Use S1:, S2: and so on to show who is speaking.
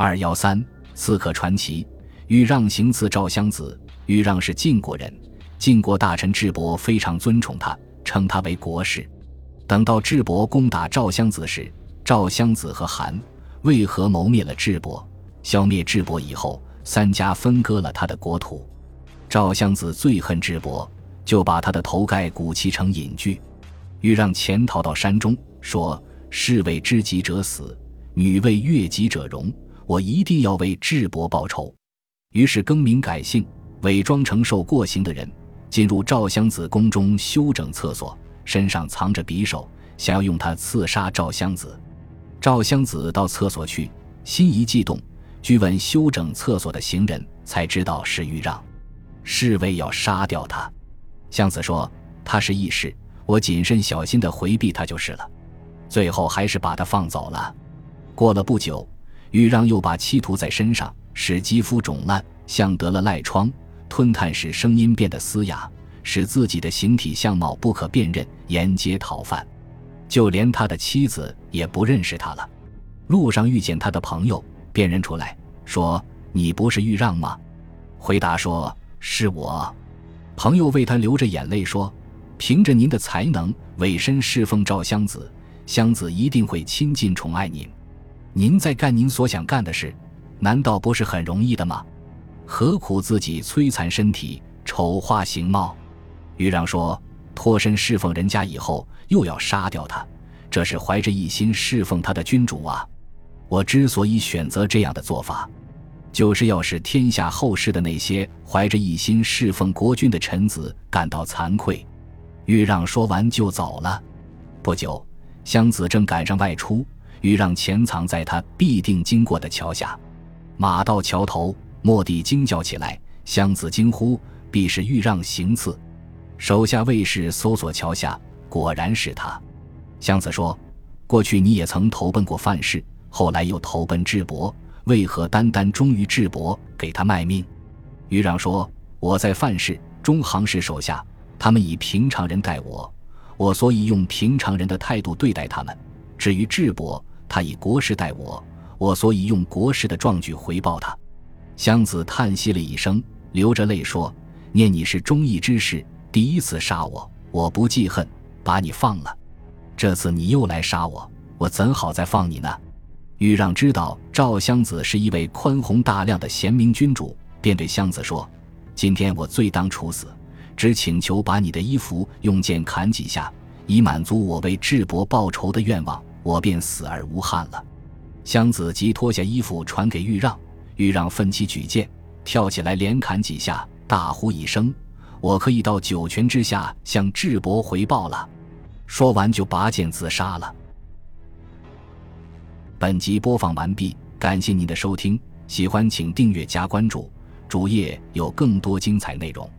S1: 二幺三，刺客传奇。豫让行刺赵襄子。豫让是晋国人，晋国大臣智伯非常尊崇他，称他为国士。等到智伯攻打赵襄子时，赵襄子和韩魏合谋灭了智伯。消灭智伯以后，三家分割了他的国土。赵襄子最恨智伯，就把他的头盖骨砌成隐具。豫让潜逃到山中，说：“士为知己者死，女为悦己者容。我一定要为智伯报仇。”于是更名改姓。伪装成受过刑的人，进入赵襄子宫中修整厕所，身上藏着匕首，想要用它刺杀赵襄子。赵襄子到厕所去，心一悸动，据问修整厕所的行人，才知道是豫让，侍卫要杀掉他。襄子说：“他是义士，我谨慎小心地回避他就是了。”最后还是把他放走了。过了不久，豫让又把漆涂在身上，使肌肤肿烂，像得了赖疮。吞炭时声音变得嘶哑，使自己的形体相貌不可辨认，沿街讨饭，就连他的妻子也不认识他了。路上遇见他的朋友，辨认出来，说：“你不是豫让吗？”回答说：“是我。”朋友为他流着眼泪说：“凭着您的才能，委身侍奉赵襄子，襄子一定会亲近宠爱您。您在干您所想干的事，难道不是很容易的吗？”何苦自己摧残身体、丑化形貌？豫让说：“脱身侍奉人家以后，又要杀掉他，这是怀着一心侍奉他的君主啊！我之所以选择这样的做法，就是要使天下后世的那些怀着一心侍奉国君的臣子感到惭愧。”豫让说完就走了。不久，襄子正赶上外出，豫让潜藏在他必定经过的桥下，马到桥头。莫地惊叫起来，襄子惊呼：“必是豫让行刺！”手下卫士搜索桥下，果然是他。襄子说：“过去你也曾投奔过范氏，后来又投奔智伯，为何单单忠于智伯，给他卖命？”豫让说：“我在范氏、中行氏手下，他们以平常人待我，我所以用平常人的态度对待他们；至于智伯，他以国士待我，我所以用国士的壮举回报他。”湘子叹息了一声，流着泪说：“念你是忠义之士，第一次杀我，我不记恨，把你放了。这次你又来杀我，我怎好再放你呢？”豫让知道赵襄子是一位宽宏大量的贤明君主，便对襄子说：“今天我罪当处死，只请求把你的衣服用剑砍几下，以满足我为智伯报仇的愿望，我便死而无憾了。”湘子即脱下衣服传给豫让。豫让奋起举剑，跳起来连砍几下，大呼一声：“我可以到九泉之下向智伯回报了。”说完就拔剑自杀了。本集播放完毕，感谢您的收听，喜欢请订阅加关注，主页有更多精彩内容。